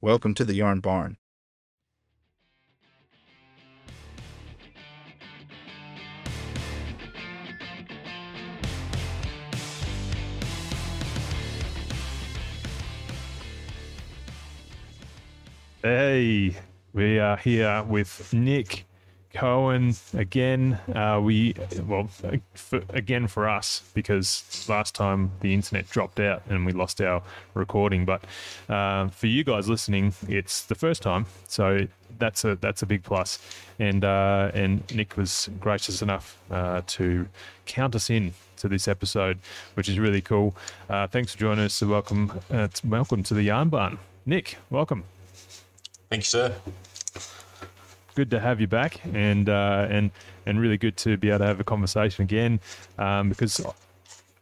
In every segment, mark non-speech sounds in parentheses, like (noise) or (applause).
Welcome to the Yarn Barn. Hey, we are here with Nick Cowhan again. Uh, we well, for, again for us because last time the internet dropped out and we lost our recording. But uh, for you guys listening, it's the first time, so that's a that's a big plus. And uh, and Nick was gracious enough uh, to count us in to this episode, which is really cool. Uh, thanks for joining us. So welcome, uh, welcome to the Yarn Barn, Nick. Welcome. Thank you, sir. Good to have you back, and uh, and and really good to be able to have a conversation again, um, because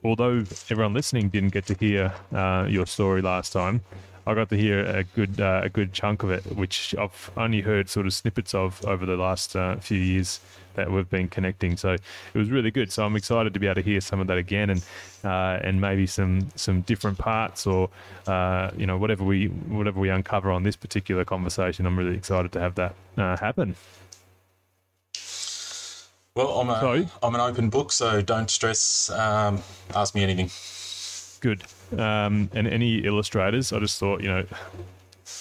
although everyone listening didn't get to hear uh, your story last time, I got to hear a good uh, a good chunk of it, which I've only heard sort of snippets of over the last uh, few years that we've been connecting. So it was really good. So I'm excited to be able to hear some of that again, and uh, and maybe some some different parts or uh, you know whatever we whatever we uncover on this particular conversation. I'm really excited to have that uh, happen. Well, I'm a? I'm an open book, so don't stress. Um, ask me anything. Good. Um, and any illustrators, I just thought, you know,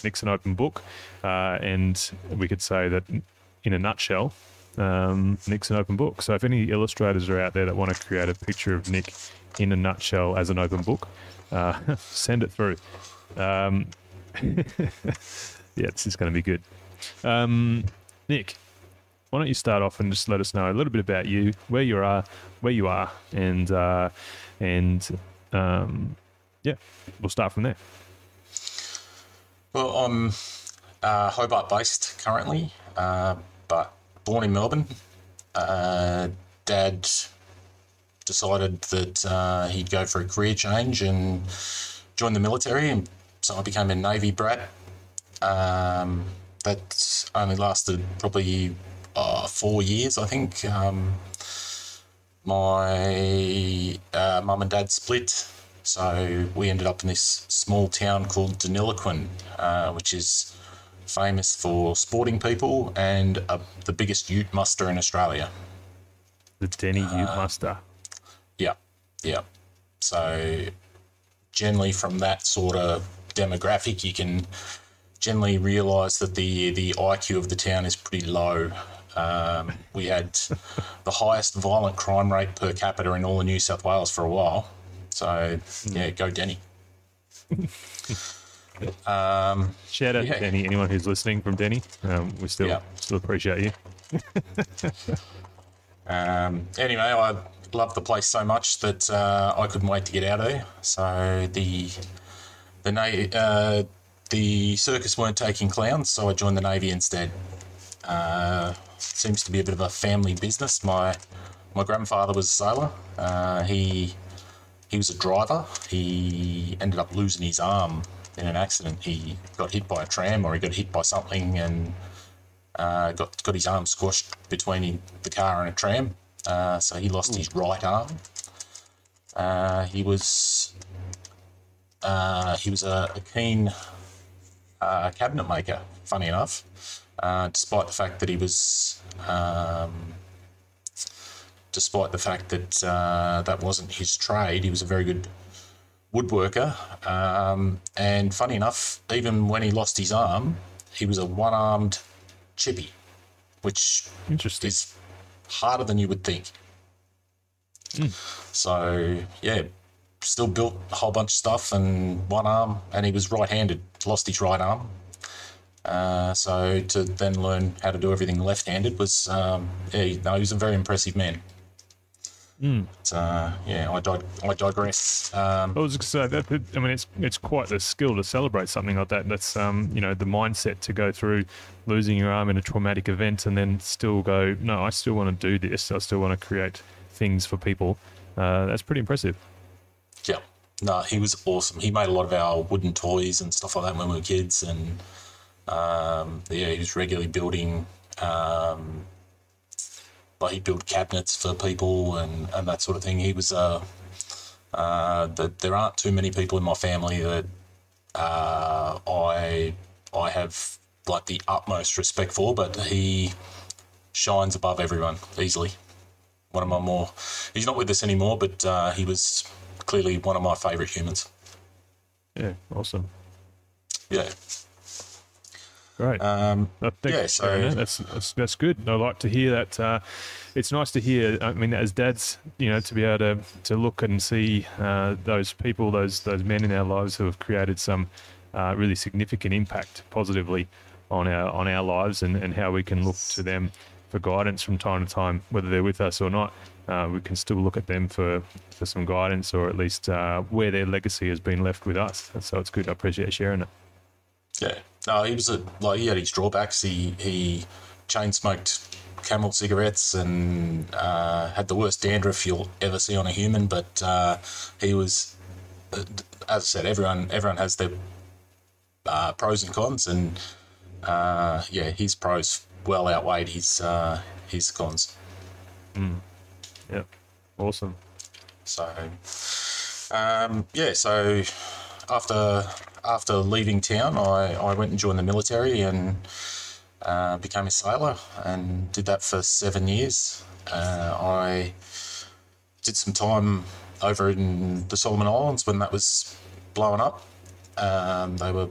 Nick's an open book, uh, and we could say that in a nutshell, um, Nick's an open book. So if any illustrators are out there that want to create a picture of Nick in a nutshell as an open book, uh, (laughs) send it through. Um, (laughs) yeah, this is going to be good. Um, Nick, why don't you start off and just let us know a little bit about you, where you are, where you are, and uh, and um, yeah, we'll start from there. Well, I'm uh, Hobart based currently, uh, but born in Melbourne. Uh, Dad decided that uh, he'd go for a career change and join the military, and so I became a Navy brat. Um, that only lasted probably uh, four years, I think. Um, my uh, mum and dad split, so we ended up in this small town called Deniliquin, uh, which is famous for sporting people and uh, the biggest ute muster in Australia. The Denny Ute Muster. Yeah, yeah. So generally, from that sort of demographic, you can generally realise that the the IQ of the town is pretty low. Um, we had the highest violent crime rate per capita in all of New South Wales for a while. So yeah, go Denny. (laughs) um, Shout out Yeah. to Denny. Anyone who's listening from Denny, um, we still Yeah. still appreciate you. (laughs) Um, anyway, I loved the place so much that uh, I couldn't wait to get out of there. So the the na- uh, the circus weren't taking clowns, so I joined the navy instead. Uh, seems to be a bit of a family business. My my grandfather was a sailor. Uh, he he was a driver. He ended up losing his arm in an accident. He got hit by a tram, or he got hit by something, and uh, got got his arm squashed between the car and a tram. Uh, so he lost his right arm. Uh, he was uh, he was a, a keen uh, cabinet maker. Funny enough, uh, despite the fact that he was. Um, despite the fact that that wasn't his trade, he was a very good woodworker. Um, and funny enough, even when he lost his arm, he was a one-armed chippy, which Interesting. is harder than you would think. So yeah, still built a whole bunch of stuff and one arm, and he was right-handed. Lost his right arm. Uh, so to then learn how to do everything left-handed was um, yeah, no, he was a very impressive man. But, uh, yeah, I, dig- I digress. Um, I was going to say that. that- I mean, it's it's quite the skill to celebrate something like that. That's um, you know, the mindset to go through losing your arm in a traumatic event and then still go, no, I still want to do this. I still want to create things for people. Uh, that's pretty impressive. Yeah. No, he was awesome. He made a lot of our wooden toys and stuff like that when we were kids, and um, yeah, he was regularly building. Um, like he built cabinets for people and, and that sort of thing. He was uh, uh, that there aren't too many people in my family that uh, I I have like the utmost respect for, but he shines above everyone easily. One of my more, he's not with us anymore, but uh, he was clearly one of my favourite humans. Yeah, awesome. Yeah. Great. Um, (laughs) I think yeah, so- that's, that's that's good. I like to hear that. Uh, it's nice to hear. I mean, as dads, you know, to be able to, to look and see uh, those people, those those men in our lives who have created some uh, really significant impact positively on our on our lives, and, and how we can look to them for guidance from time to time, whether they're with us or not. Uh, we can still look at them for, for some guidance, or at least uh, where their legacy has been left with us. So it's good. I appreciate sharing it. Yeah. No, he was a like he had his drawbacks. He he chain smoked Camel cigarettes and uh, had the worst dandruff you'll ever see on a human. But uh, he was, uh, as I said, everyone everyone has their uh, pros and cons, and uh, yeah, his pros well outweighed his uh, his cons. Yeah, awesome. So, um, yeah, so after after leaving town, I, I went and joined the military and uh, became a sailor and did that for seven years. Uh, I did some time over in the Solomon Islands when that was blowing up. Um, they were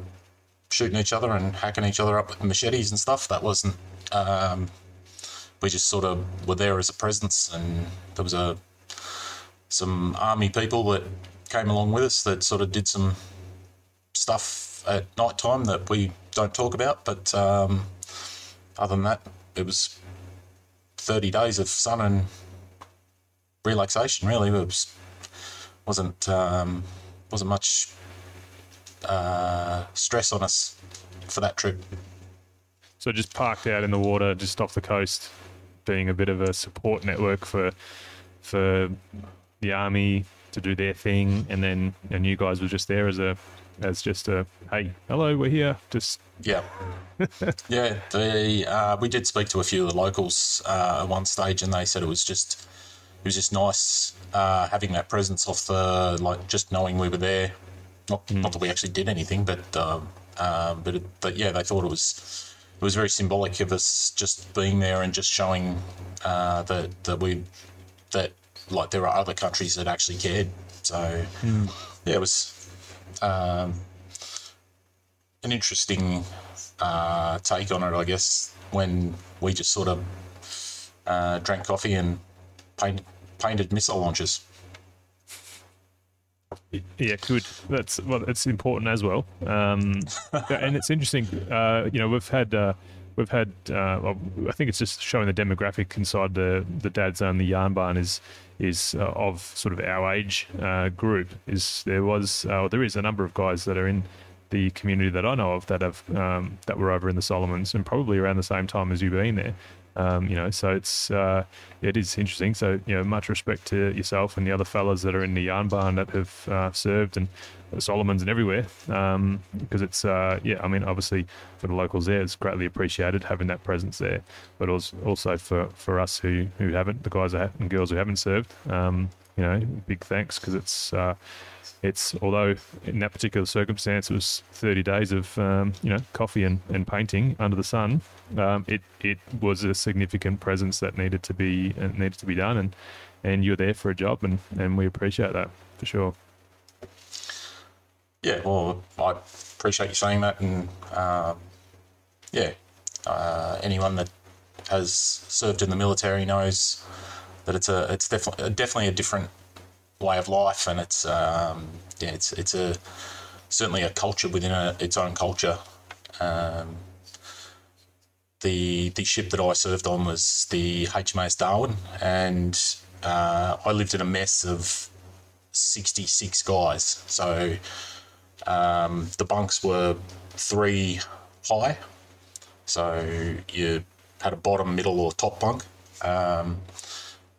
shooting each other and hacking each other up with machetes and stuff. That wasn't. Um, we just sort of were there as a presence, and there was a some army people that came along with us that sort of did some stuff at night time that we don't talk about. But um, other than that, it was 30 days of sun and relaxation. Really, it was wasn't um, wasn't much uh, stress on us for that trip. So just parked out in the water, just off the coast, being a bit of a support network for for the army to do their thing, and then and you guys were just there as a as just a hey, hello, we're here. Just Yeah, (laughs) yeah. The uh, we did speak to a few of the locals uh, at one stage, and they said it was just it was just nice uh, having that presence off the like just knowing we were there. Not not that we actually did anything, but um, um, but it, but yeah, they thought it was it was very symbolic of us just being there and just showing uh, that that we that like there are other countries that actually cared. So yeah, it was um, an interesting uh, take on it, I guess, when we just sort of uh, drank coffee and paint, painted missile launches. Yeah, good. That's well, it's important as well. Um, and it's interesting. Uh, you know, we've had uh, we've had. Uh, I think it's just showing the demographic inside the the dad's own the yarn barn is is uh, of sort of our age uh, group. Is there was uh, there is a number of guys that are in the community that I know of that have um, that were over in the Solomons and probably around the same time as you've been there. Um, you know, so it's uh, it is interesting. So you know, much respect to yourself and the other fellas that are in the yarn barn that have uh, served and Solomons and everywhere. Um, because it's uh, yeah, I mean, obviously for the locals there, it's greatly appreciated having that presence there. But also for for us who who haven't, the guys and girls who haven't served, um, you know, big thanks because it's. Uh, it's although in that particular circumstance it was 30 days of um, you know coffee and, and painting under the sun um, it it was a significant presence that needed to be uh, needed to be done and and you're there for a job and and we appreciate that for sure Yeah, well, I appreciate you saying that, and um, yeah, uh, anyone that has served in the military knows that it's a it's definitely definitely a different way of life, and it's um, yeah, it's it's a certainly a culture within a, its own culture. Um, the the ship that I served on was the HMAS Darwin, and uh, I lived in a mess of sixty six guys. So um, the bunks were three high, so you had a bottom, middle, or top bunk, um,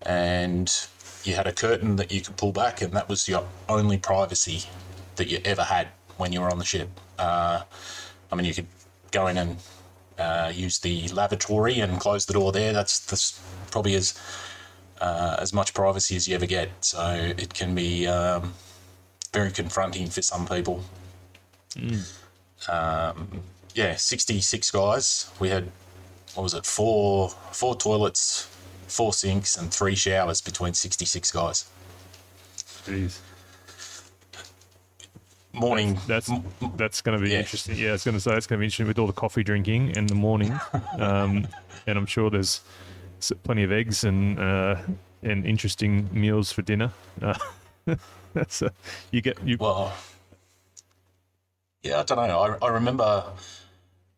and you had a curtain that you could pull back, and that was your only privacy that you ever had when you were on the ship. Uh, I mean, you could go in and uh, use the lavatory and close the door there. That's that's probably as uh, as much privacy as you ever get. So it can be um, very confronting for some people. Um, yeah, 66 guys. We had, what was it, four four toilets, four sinks, and three showers between 66 guys. Jeez. Morning. That's that's going to be Yeah. interesting. Yeah, I was going to say it's going to be interesting with all the coffee drinking in the morning, (laughs) um, and I'm sure there's plenty of eggs and uh, and interesting meals for dinner. Uh, (laughs) that's uh, you get you. Well, yeah, I don't know. I, I remember.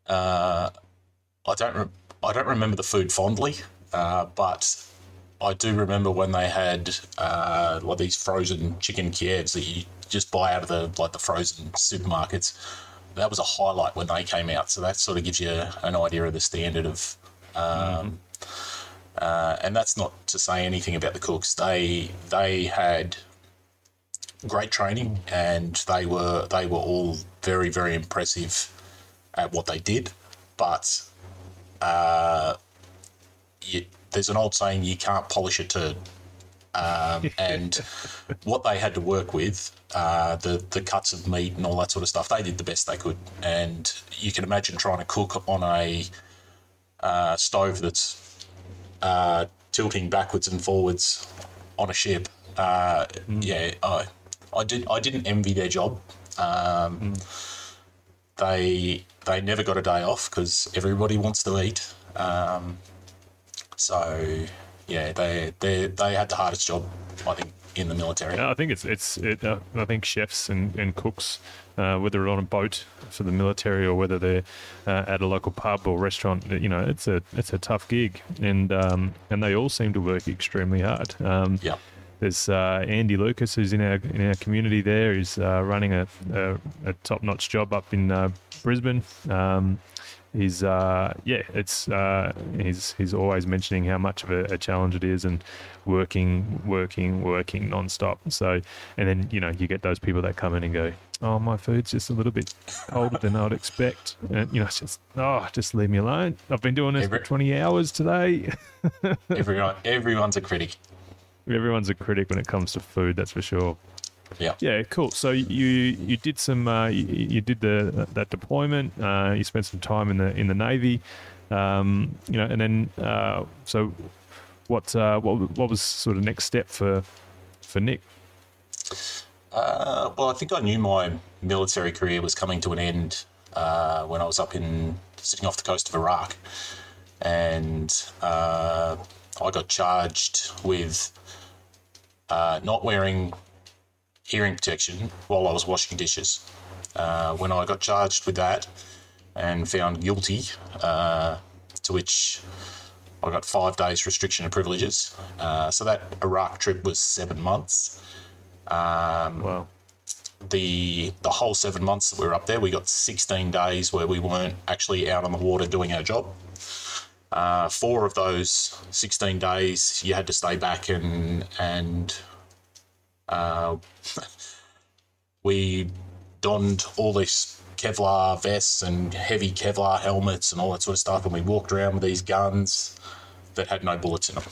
Uh, I don't. Re- I don't remember the food fondly, uh, but I do remember when they had uh, like these frozen chicken Kievs that you just buy out of the like the frozen supermarkets. That was a highlight when they came out. So that sort of gives you an idea of the standard of. Um, uh, and that's not to say anything about the cooks. They they had great training, and they were they were all very very impressive at what they did. But uh, you, there's an old saying: you can't polish a turd. Um, (laughs) and what they had to work with, uh, the the cuts of meat and all that sort of stuff, they did the best they could. And you can imagine trying to cook on a uh, stove that's uh, tilting backwards and forwards on a ship. Uh, Yeah, I, I did. I didn't envy their job. Um, They they never got a day off because everybody wants to eat. Um, so yeah, they they they had the hardest job, I think, in the military. I think it's it's. It, uh, I think chefs and, and cooks, uh, whether they're on a boat for the military or whether they're uh, at a local pub or restaurant, you know, it's a it's a tough gig, and um, and they all seem to work extremely hard. Um, Yeah. There's uh, Andy Lucas, who's in our in our community. There, he's uh, running a, a, a top-notch job up in uh, Brisbane. Um, he's uh, yeah, it's uh, he's he's always mentioning how much of a, a challenge it is, and working, working, working non-stop. So, and then you know you get those people that come in and go, "Oh, my food's just a little bit colder than I'd expect," and you know, it's just oh, just leave me alone. I've been doing this for 20 hours today. (laughs) Everyone everyone's a critic. Everyone's a critic when it comes to food, that's for sure. Yeah. Yeah, cool. So you you did some uh, you, you did the that deployment. Uh, you spent some time in the in the navy, um, you know, and then uh, so what uh, what what was sort of next step for for Nick? Uh, well, I think I knew my military career was coming to an end uh, when I was up in sitting off the coast of Iraq, and uh, I got charged with uh, not wearing hearing protection while I was washing dishes. Uh, when I got charged with that and found guilty, uh, to which I got five days restriction of privileges. Uh, so that Iraq trip was seven months Wow. the the whole seven months that we were up there, we got 16 days where we weren't actually out on the water doing our job. Uh, four of those 16 days, you had to stay back and and uh, (laughs) we donned all this Kevlar vests and heavy Kevlar helmets and all that sort of stuff, and we walked around with these guns that had no bullets in them.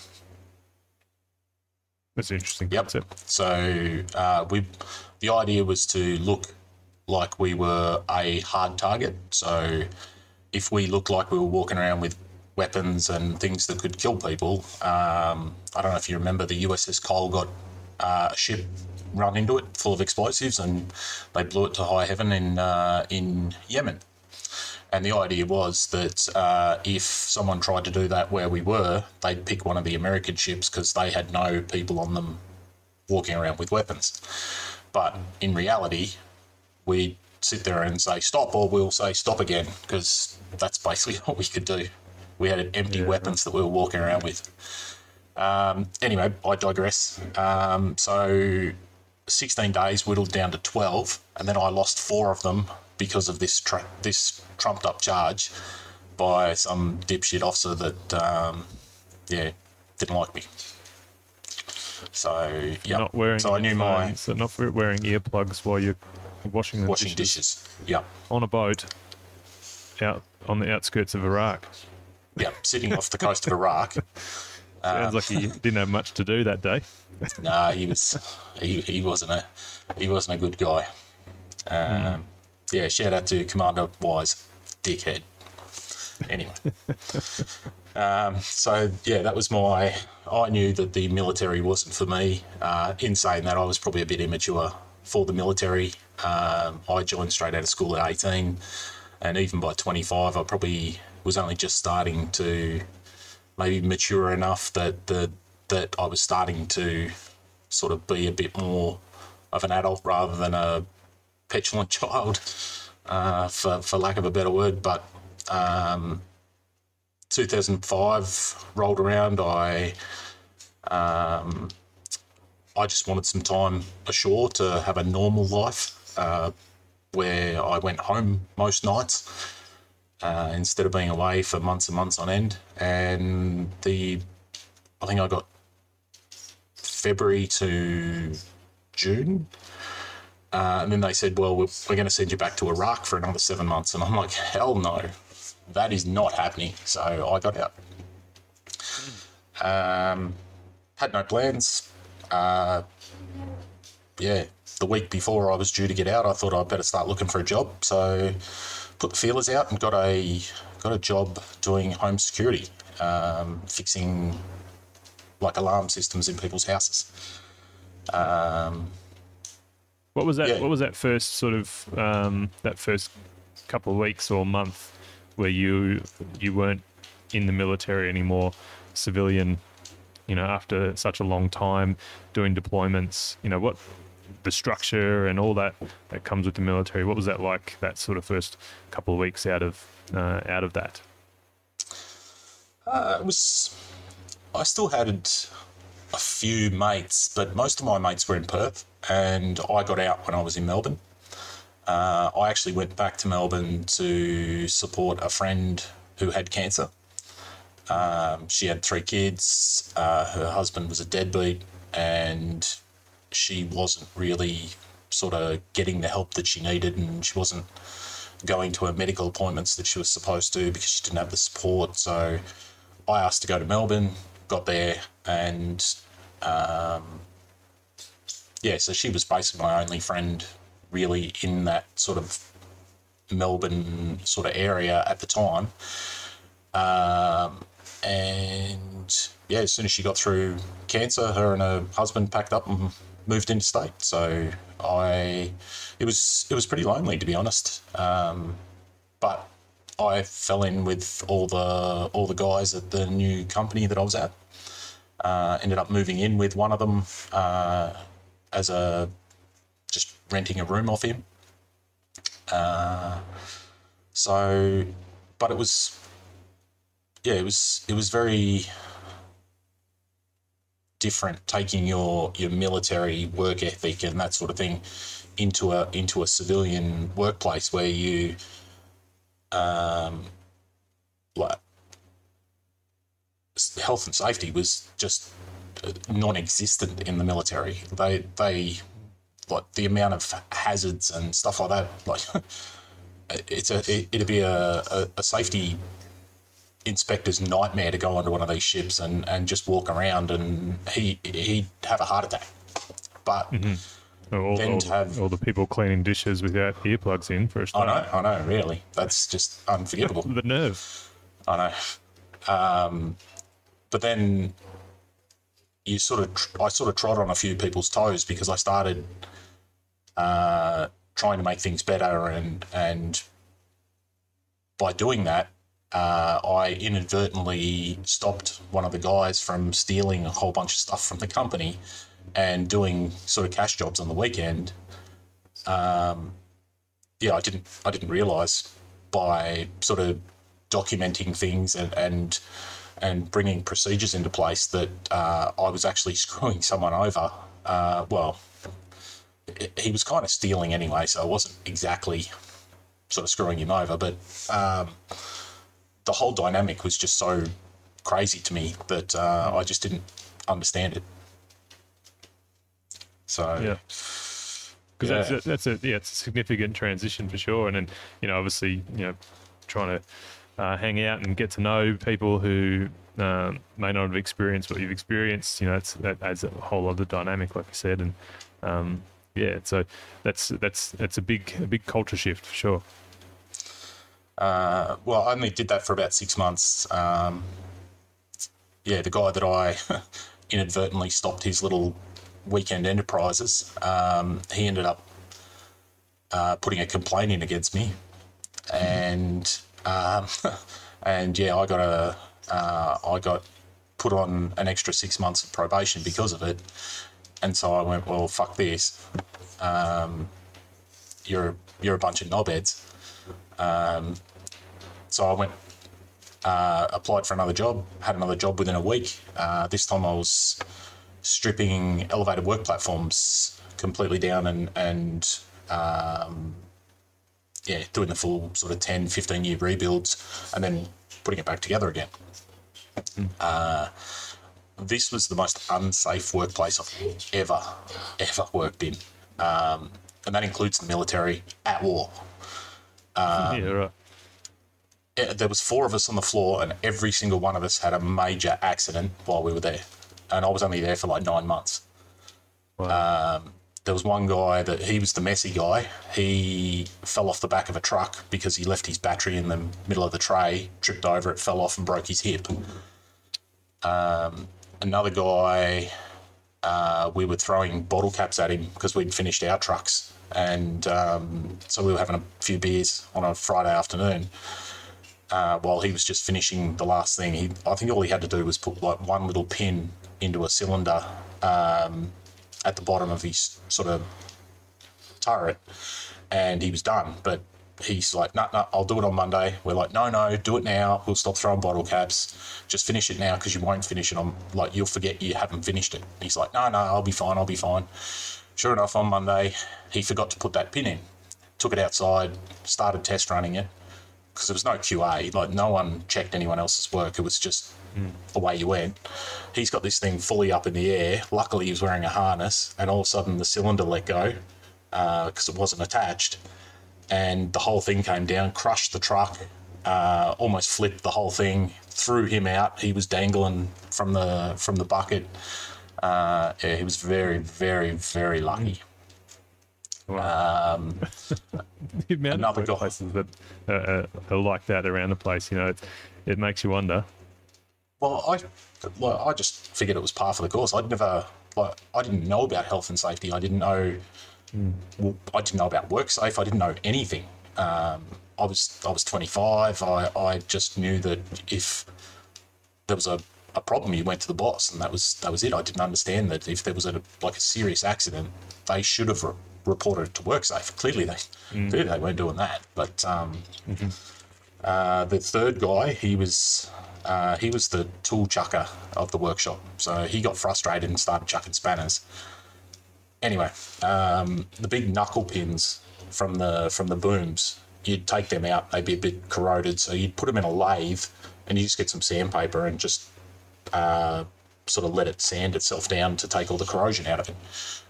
That's interesting Yep. concept. So uh, we, the idea was to look like we were a hard target. So if we looked like we were walking around with weapons and things that could kill people, um, I don't know if you remember the USS Cole got uh, a ship run into it full of explosives, and they blew it to high heaven in uh, in Yemen. And the idea was that uh, if someone tried to do that where we were, they'd pick one of the American ships because they had no people on them walking around with weapons. But in reality, we'd sit there and say stop, or we'll say stop again because that's basically (laughs) what we could do. We had empty weapons that we were walking around with. Um, anyway, I digress. Um, so 16 days whittled down to 12, and then I lost four of them because of this tr- this trumped up charge by some dipshit officer that, um, yeah, didn't like me. So yeah, Not wearing so I knew my so not wearing earplugs while you're washing the washing dishes, dishes. Yeah, on a boat out on the outskirts of Iraq. Yeah, sitting off the coast of Iraq. Sounds like he didn't have much to do that day. Nah, he was he, he wasn't a he wasn't a good guy. Um, Yeah, shout out to Commander Wise. dickhead. Anyway, um, so yeah, that was my. I knew that the military wasn't for me. Uh, in saying that, I was probably a bit immature for the military. Um, I joined straight out of school at 18, and even by 25, I probably was only just starting to maybe mature enough that the that I was starting to sort of be a bit more of an adult rather than a petulant (laughs) child, uh, for for lack of a better word. But um, 2005 rolled around. I um, I just wanted some time ashore to have a normal life, uh, where I went home most nights uh, instead of being away for months and months on end. And the I think I got February to June. Uh, and then they said, well, we're, we're going to send you back to Iraq for another seven months. And I'm like, hell no, that is not happening. So I got out. Um, had no plans. Uh, yeah, the week before I was due to get out, I thought I'd better start looking for a job. So put the feelers out and got a got a job doing home security, um, fixing like alarm systems in people's houses. Um, What was that? Yeah. What was that first sort of um, that first couple of weeks or month where you you weren't in the military anymore, civilian? You know, after such a long time doing deployments, you know what the structure and all that that comes with the military. What was that like? That sort of first couple of weeks out of uh, out of that. Uh, it was. I still had a few mates, but most of my mates were in Perth, and I got out when I was in Melbourne. Uh, I actually went back to Melbourne to support a friend who had cancer. Um, she had three kids. Uh, her husband was a deadbeat, and she wasn't really sort of getting the help that she needed, and she wasn't going to her medical appointments that she was supposed to because she didn't have the support. So I asked to go to Melbourne, got there, and um, yeah, so she was basically my only friend really in that sort of Melbourne sort of area at the time. Um, and yeah, as soon as she got through cancer, her and her husband packed up and moved interstate. So I, it was it was pretty lonely to be honest. Um, but I fell in with all the all the guys at the new company that I was at. Uh, ended up moving in with one of them uh, as a just renting a room off him. Uh, so, but it was yeah, it was it was very different taking your your military work ethic and that sort of thing into a into a civilian workplace where you um like health and safety was just uh, non-existent in the military. They they like the amount of hazards and stuff like that like (laughs) it's a it, it'd be a, a, a safety inspector's nightmare to go onto one of these ships and, and just walk around and he he'd have a heart attack. But All, Then all, to have- all the people cleaning dishes without earplugs in for a I start. I know, I know, really, that's just unforgivable. (laughs) The nerve. I know. Um, but then you sort of, tr- I sort of trod on a few people's toes because I started uh, trying to make things better, and and by doing that, uh, I inadvertently stopped one of the guys from stealing a whole bunch of stuff from the company and doing sort of cash jobs on the weekend. Um, yeah, I didn't, I didn't realize by sort of documenting things and and, and bringing procedures into place that uh, I was actually (laughs) screwing someone over. Uh, well, he was kind of stealing anyway, so I wasn't exactly sort of screwing him over, but um, the whole dynamic was just so crazy to me that uh, I just didn't understand it. So Yeah. Because Yeah. that's a, that's a yeah, it's a significant transition for sure. And then you know, obviously, you know, trying to uh, hang out and get to know people who um, may not have experienced what you've experienced. You know, it's, that adds a whole other dynamic, like you said. And um, yeah, so that's that's that's a big a big culture shift for sure. Uh, well, I only did that for about six months. Um, yeah, the guy that I (laughs) inadvertently stopped his little weekend enterprises, um, he ended up uh, putting a complaint in against me, and um, (laughs) and yeah, I got a uh, I got put on an extra six months of probation because of it, and so I went, well, fuck this. Um, you're you're a bunch of knobheads. Um, so I went, uh, applied for another job, had another job within a week. Uh, this time I was stripping elevated work platforms completely down and and um, yeah, doing the full sort of 10, 15 year rebuilds and then putting it back together again. Uh, this was the most unsafe workplace I've ever, ever worked in. Um, and that includes the military at war. Yeah, right. Eh, There was four of us on the floor, and every single one of us had a major accident while we were there. And I was only there for like nine months. Wow. there was one guy that he was the messy guy. He fell off the back of a truck because he left his battery in the middle of the tray, tripped over it, fell off, and broke his hip. Um, another guy, uh, we were throwing bottle caps at him because we'd finished our trucks. And um, so we were having a few beers on a Friday afternoon uh, while he was just finishing the last thing. He, I think all he had to do was put like one little pin into a cylinder um, at the bottom of his sort of turret, and he was done. But he's like, no, no, I'll do it on Monday. We're like, no, no, do it now. We'll stop throwing bottle caps. Just finish it now because you won't finish it on, like, you'll forget you haven't finished it. He's like, no, no, I'll be fine, I'll be fine. Sure enough, on Monday, he forgot to put that pin in. Took it outside, started test running it because there was no QA. Like, no one checked anyone else's work. It was just away you went. He's got this thing fully up in the air. Luckily, he was wearing a harness, and all of a sudden, the cylinder let go because it wasn't attached, and the whole thing came down, crushed the truck, uh, almost flipped the whole thing, threw him out. He was dangling from the from the bucket. Uh, yeah, he was very, very, very lucky. Wow. (laughs) the amount another of guy- places that uh, uh, are like that around the place, you know, it, it makes you wonder. Well, I, well, I just figured it was par for the course. I'd never, like, I didn't know about health and safety. I didn't know, well, I didn't know about WorkSafe. I didn't know anything. Um, I was, I was 25. I, I just knew that if there was a, a problem, you went to the boss, and that was that was it. I didn't understand that if there was a like a serious accident, they should have re- reported it to WorkSafe. Clearly, they clearly they weren't doing that. But um, uh, the third guy, he was uh, he was the tool chucker of the workshop. So he got frustrated and started chucking spanners. Anyway, um, the big knuckle pins from the from the booms, you'd take them out. They'd be a bit corroded, so you'd put them in a lathe, and you just get some sandpaper and just uh, sort of let it sand itself down to take all the corrosion out of it.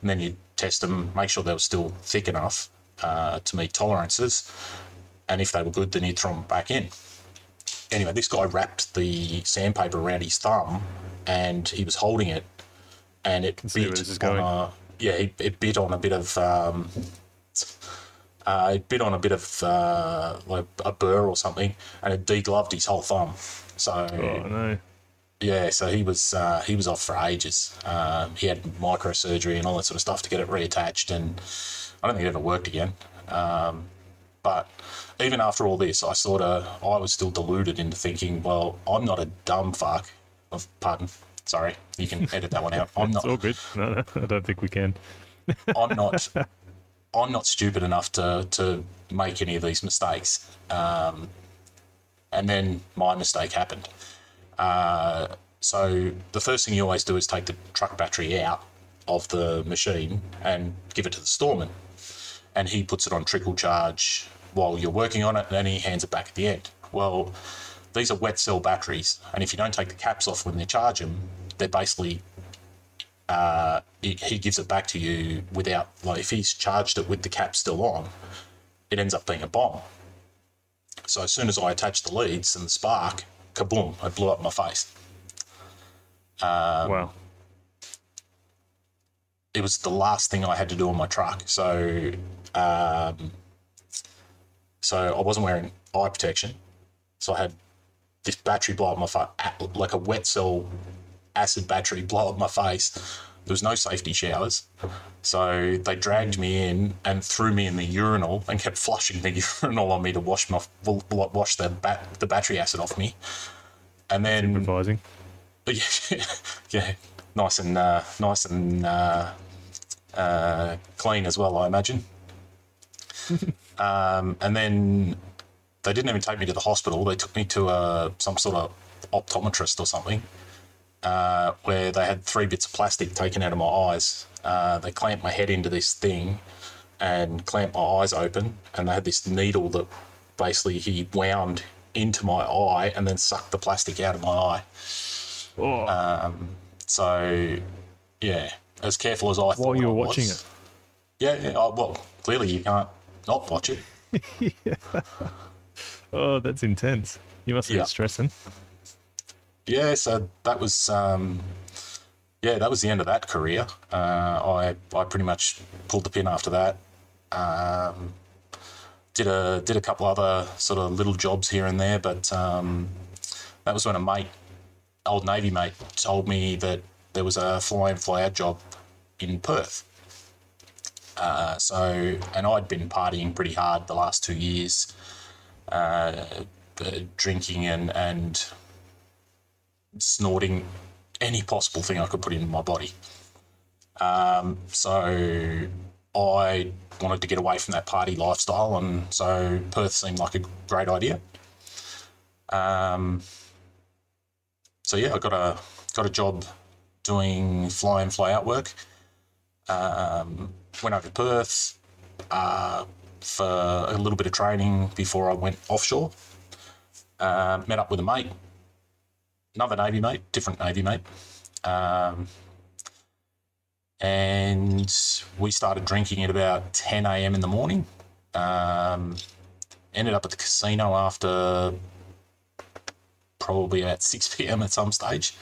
And then you test them, make sure they were still thick enough uh, to meet tolerances. And if they were good, then you'd throw them back in. Anyway, this guy wrapped the sandpaper around his thumb and he was holding it and it where bit on going. a, yeah, it, it bit on a bit of um, uh, it bit on a bit of uh, like a burr or something, and it degloved his whole thumb. So Oh, no. Yeah, so he was uh, he was off for ages. Um, he had microsurgery and all that sort of stuff to get it reattached, and I don't think it ever worked again. Um, but even after all this, I sort of I was still deluded into thinking, well, I'm not a dumb fuck. Of pardon, sorry, you can edit that one out. I'm (laughs) It's not. all good. No, no, I don't think we can. (laughs) I'm not. (laughs) I'm not stupid enough to to make any of these mistakes. Um, and then my mistake happened. Uh, so the first thing you always do is take the truck battery out of the machine and give it to the storeman, and he puts it on trickle charge while you're working on it, and then he hands it back at the end. Well, these are wet cell batteries, and if you don't take the caps off when they charge them, they're basically uh, he, he gives it back to you without like if he's charged it with the cap still on, it ends up being a bomb. So as soon as I attach the leads and the spark, kaboom! It blew up my face. Um, wow. it was the last thing I had to do on my truck. So, um, so I wasn't wearing eye protection. So I had this battery blow up my face, like a wet cell acid battery blow up my face. There was no safety showers. So they dragged me in and threw me in the urinal and kept flushing the (laughs) urinal on me to wash my wash the bat, the battery acid off me. And then Advising. (laughs) yeah, yeah, nice and uh, nice and uh, uh, clean as well, I imagine. (laughs) um, and then they didn't even take me to the hospital. They took me to uh, some sort of optometrist or something, uh, where they had three bits of plastic taken out of my eyes. Uh, they clamped my head into this thing and clamped my eyes open, and they had this needle that basically he wound into my eye and then sucked the plastic out of my eye. Oh, So, yeah, as careful as I thought. while you were watching it. Yeah, yeah. Oh, well, clearly you can't not watch it. (laughs) Oh, that's intense. You must be Yeah. stressing. Yeah, so that was um, yeah, that was the end of that career. Uh, I I pretty much pulled the pin after that. Um, did a did a couple other sort of little jobs here and there, but um, that was when a mate, old Navy mate, told me that there was a fly in fly out job in Perth. Uh, so and I'd been partying pretty hard the last two years, uh, drinking and and snorting any possible thing I could put in my body. Um, so I wanted to get away from that party lifestyle, and so Perth seemed like a great idea. Um, so yeah, I got a got a job doing fly in fly out work. Um, went over to Perth uh, for a little bit of training before I went offshore. Uh, met up with a mate another Navy mate, different Navy mate. Um, and we started drinking at about 10 a.m. in the morning. Um, ended up at the casino after probably about 6 p.m. at some stage.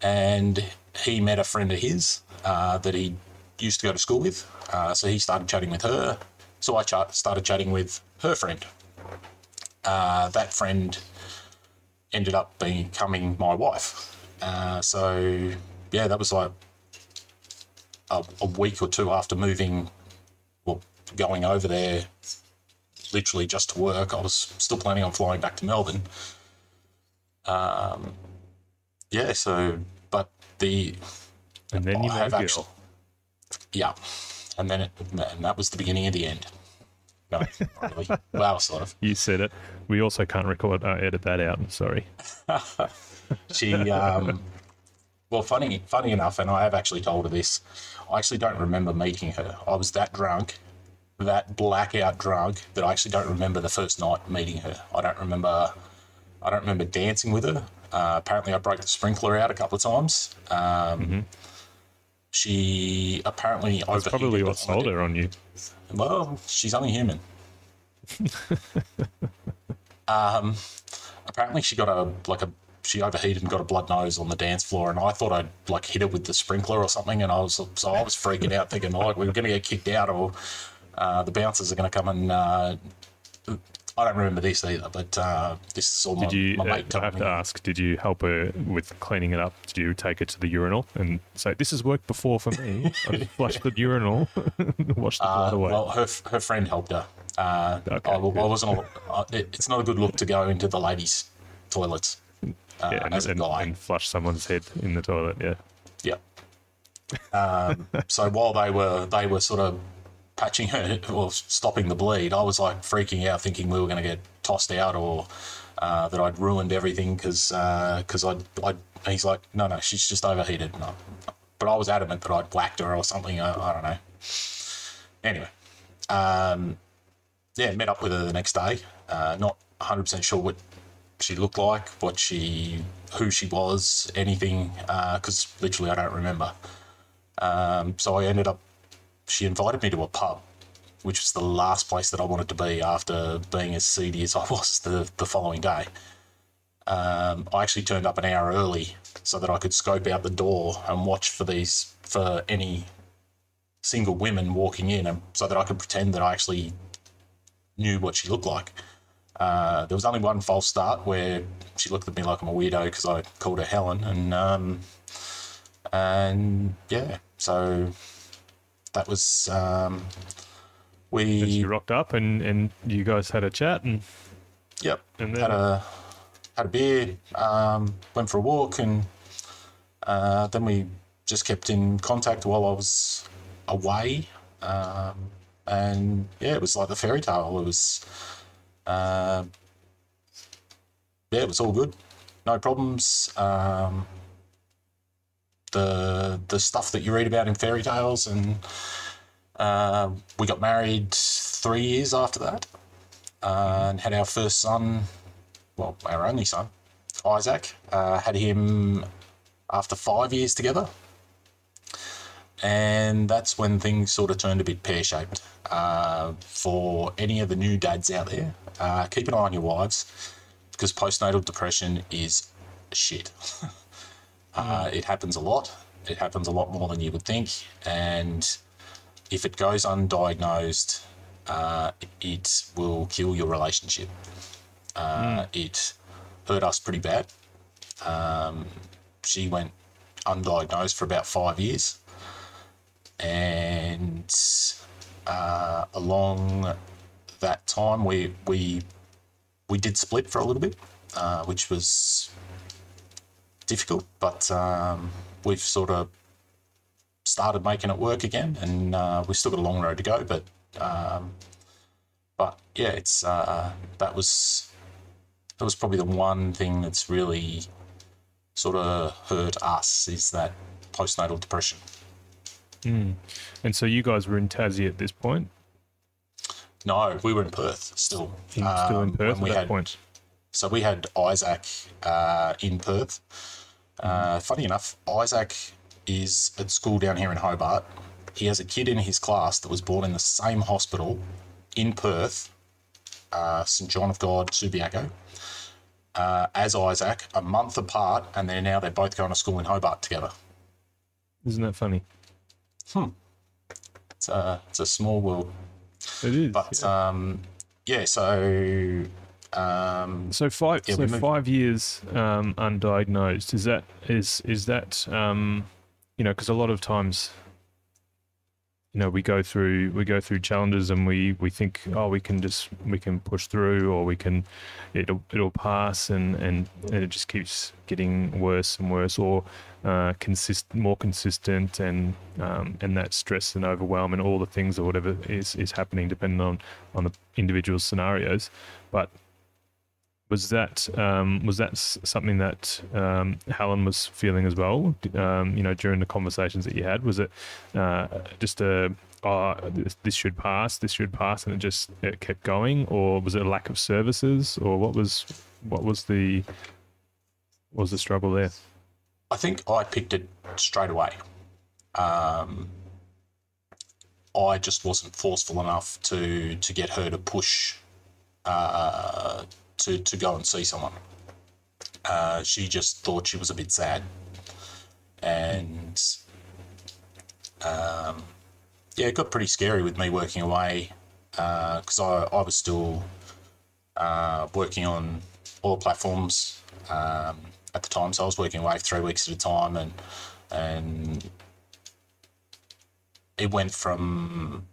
And he met a friend of his uh, that he used to go to school with. Uh, so he started chatting with her. So I ch- started chatting with her friend. Uh, that friend ended up becoming my wife. Uh, so yeah, that was like a, a week or two after moving, well, going over there, literally just to work. I was still planning on flying back to Melbourne. Um, yeah, so but the And then you I have actually, yeah, and then it, and that was the beginning of the end. Really. Well, sort of. You said it. We also can't record, uh, edit that out. I'm sorry. (laughs) she um well funny funny enough and i have actually told her this i actually don't remember meeting her i was that drunk that blackout drunk that i actually don't remember the first night meeting her i don't remember i don't remember dancing with her uh, apparently i broke the sprinkler out a couple of times um, she apparently That's probably what sold her on you. well, she's only human. (laughs) um, apparently she got a like a she overheated and got a blood nose on the dance floor, and I thought I'd like hit her with the sprinkler or something, and I was so I was freaking out, thinking like we were going to get kicked out, or uh, the bouncers are going to come and. Uh, I don't remember this either, but uh, this is all my, Did you, my uh, mate I told have me. to ask, did you help her with cleaning it up? Did you take her to the urinal and say, this has worked before for me? I (laughs) flushed the urinal, (laughs) wash the blood Uh, away. well, her her friend helped her. Uh, Okay, I, I wasn't. Uh, it, it's not a good look to go into the ladies' toilets uh, yeah, and, as a and, guy. and flush someone's head in the toilet. Yeah. Yep. Um, so while they were they were sort of patching her or stopping the bleed, I was like freaking out, thinking we were going to get tossed out or uh, that I'd ruined everything because because I'd, I'd he's like no no she's just overheated. No. But I was adamant that I'd whacked her or something. I, I don't know. Anyway, um, yeah, met up with her the next day. Uh, not 100 percent sure what she looked like, what she, who she was, anything, because literally I don't remember. Um, so I ended up, she invited me to a pub, which was the last place that I wanted to be after being as seedy as (laughs) I was the, the following day. Um, I actually turned up an hour early so that I could scope out the door and watch for these, for any single women walking in, and so that I could pretend that I actually knew what she looked like. Uh, there was only one false start where she looked at me like I'm a weirdo because I called her Helen, and um, and yeah, so that was um, we. She rocked up and, and you guys had a chat and Yep. And then... had a had a beer, um, went for a walk, and uh, then we just kept in contact while I was away. Um, and yeah, it was like the fairy tale. It was, uh, yeah, it was all good, no problems. Um, the the stuff that you read about in fairy tales, and uh, we got married three years after that uh, and had our first son, well, our only son, Isaac. Uh, had him after five years together. And that's when things sort of turned a bit pear shaped. Uh, for any of the new dads out there, uh, keep an eye on your wives because postnatal depression is shit. (laughs) uh, it happens a lot. It happens a lot more than you would think. And if it goes undiagnosed, uh, it will kill your relationship. Uh, It hurt us pretty bad. Um, she went undiagnosed for about five years, and uh, along that time, we we we did split for a little bit, uh, which was difficult, but um, we've sort of started making it work again, and uh, we've still got a long road to go. But um, but yeah, it's uh, that was that was probably the one thing that's really sort of hurt us is that postnatal depression. and so you guys were in Tassie at this point, No, we were in Perth still. in, still in Um, Perth at that had, point. So we had Isaac uh, in Perth. Uh, funny enough, Isaac is at school down here in Hobart. He has a kid in his class that was born in the same hospital in Perth, uh, St John of God, Subiaco, uh, as Isaac, a month apart, and they're now they're both going to school in Hobart together. Isn't that funny? It's a, it's a small world. It is. But yeah. um, yeah, so um, So five, Yeah, so five years um, undiagnosed. Is that is is that um, you know? Because a lot of times, you know, we go through we go through challenges and we we think, oh, we can just we can push through or we can it'll it'll pass and and, and it just keeps getting worse and worse or uh, consist more consistent and um, and that stress and overwhelm and all the things or whatever is is happening depending on on the individual scenarios, but was that um, was that something that um, Helen was feeling as well? Um, you know, during the conversations that you had, was it uh, just a oh, this, this should pass, this should pass, and it just it kept going, or was it a lack of services, or what was what was the what was the struggle there? I think I picked it straight away. Um, I just wasn't forceful enough to to get her to push uh, to to go and see someone. Uh, she just thought she was a bit sad, and um, yeah, it got pretty scary with me working away because I I was still uh, working on all platforms um, at the time. So I was working away three weeks at a time, and and it went from,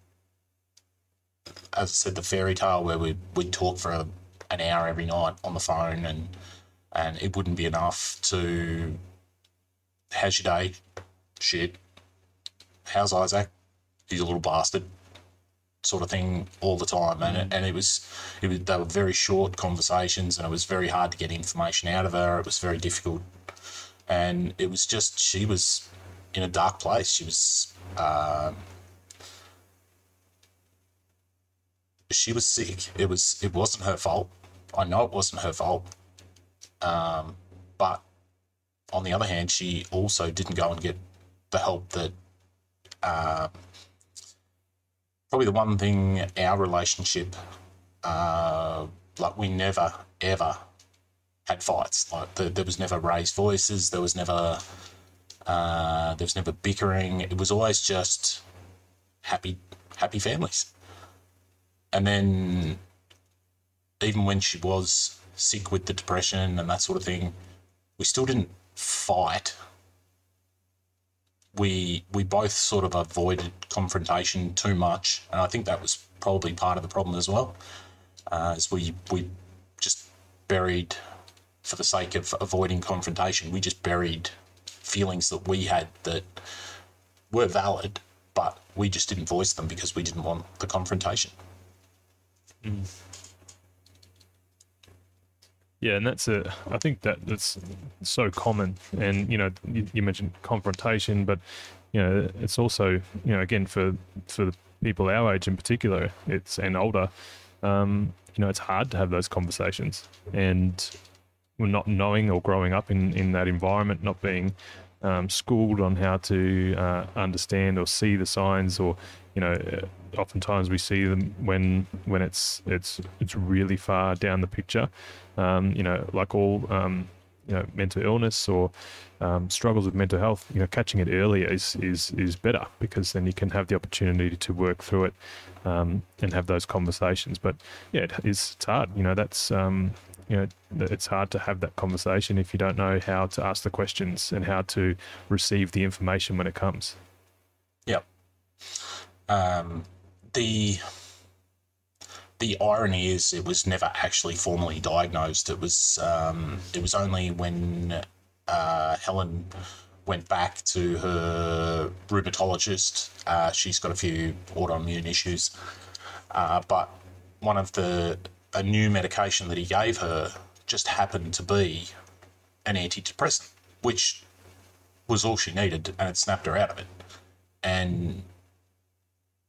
as I said, the fairy tale where we we'd talk for a, an hour every night on the phone, and and it wouldn't be enough to. How's your day? Shit. How's Isaac? He's a little bastard sort of thing all the time, and it, and it was, it was they were very short conversations, and it was very hard to get information out of her. It was very difficult, and it was just she was in a dark place. She was, um she was sick. It was it wasn't her fault. I know it wasn't her fault, um, but on the other hand, she also didn't go and get the help that. Um, probably the one thing our relationship, uh, like we never ever had fights. Like the, there was never raised voices. There was never, uh, there was never bickering. It was always just happy, happy families. And then even when she was sick with the depression and that sort of thing, we still didn't fight. We we both sort of avoided confrontation too much, and I think that was probably part of the problem as well. Uh, is we we just buried, for the sake of avoiding confrontation, we just buried feelings that we had that were valid, but we just didn't voice them because we didn't want the confrontation. Mm. Yeah, and that's a. I think that that's so common, and you know, you, you, mentioned confrontation, but you know, it's also you know, again for for people our age in particular, it's and older, um, you know, it's hard to have those conversations, and we're not knowing or growing up in in that environment, not being um, schooled on how to uh, understand or see the signs, or you know, oftentimes we see them when when it's it's it's really far down the picture. Um, you know, like all um, you know mental illness or um, struggles with mental health, you know, catching it earlier is is is better because then you can have the opportunity to work through it um, and have those conversations. But yeah, it is it's hard. You know, that's um, you know it's hard to have that conversation if you don't know how to ask the questions and how to receive the information when it comes. Yep. Um, the the irony is it was never actually formally diagnosed. It was um, it was only when uh, Helen went back to her rheumatologist. Uh, she's got a few autoimmune issues, uh, but one of the a new medication that he gave her just happened to be an antidepressant, which was all she needed, and it snapped her out of it. And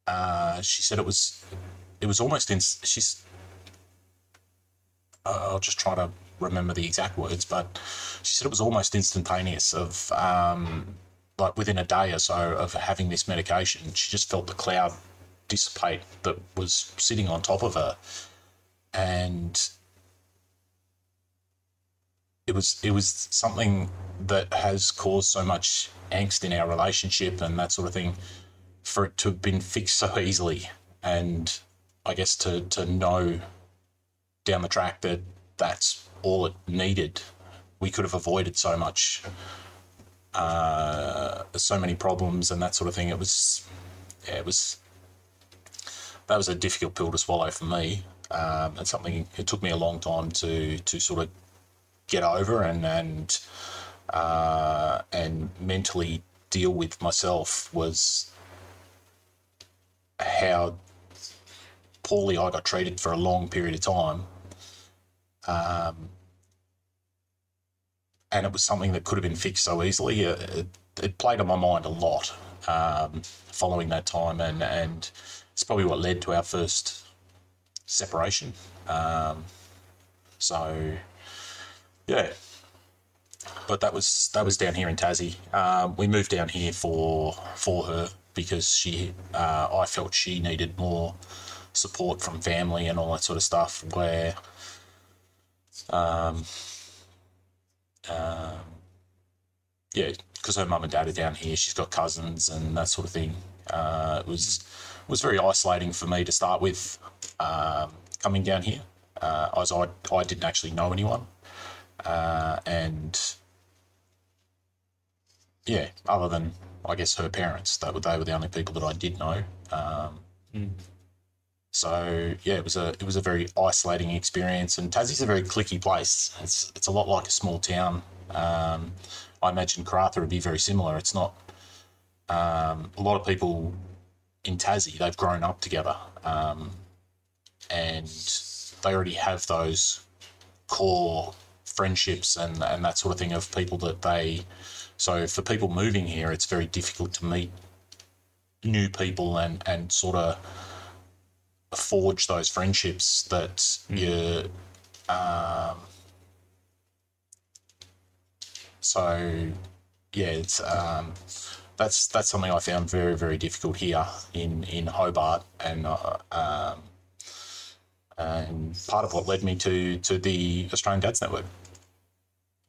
uh, she said it was it was almost in she's uh, I'll just try to remember the exact words, but she said it was almost instantaneous of um, like within a day or so of having this medication, she just felt the cloud dissipate that was sitting on top of her. And it was it was something that has caused so much angst in our relationship and that sort of thing for it to have been fixed so easily and I guess to to know down the track that that's all it needed. We could have avoided so much uh, so many problems and that sort of thing. It was yeah, it was that was a difficult pill to swallow for me um, and something it took me a long time to to sort of get over and and uh, and mentally deal with myself was how poorly I got treated for a long period of time. Um, and it was something that could have been fixed so easily. It, it played on my mind a lot um, following that time, and, and it's probably what led to our first separation. Um, so, yeah. But that was that was down here in Tassie. Um, we moved down here for for her because she uh, I felt she needed more support from family and all that sort of stuff. Where, um, um, yeah, because her mum and dad are down here, she's got cousins and that sort of thing. Uh, it was was very isolating for me to start with um, coming down here, uh, as I, I didn't actually know anyone. Uh, and yeah, other than I guess her parents, they were, they were the only people that I did know. Um, mm. So yeah, it was a it was a very isolating experience, and Tassie's a very clicky place. It's it's a lot like a small town. Um, I imagine Karratha would be very similar. It's not um, a lot of people in Tassie. They've grown up together. Um, and they already have those core friendships and, and that sort of thing of people that they. So for people moving here, it's very difficult to meet new people and, and sort of forge those friendships that mm. you. Um, so yeah, it's um, that's that's something I found very very difficult here in in Hobart, and uh, um, and part of what led me to to the Australian Dads Network.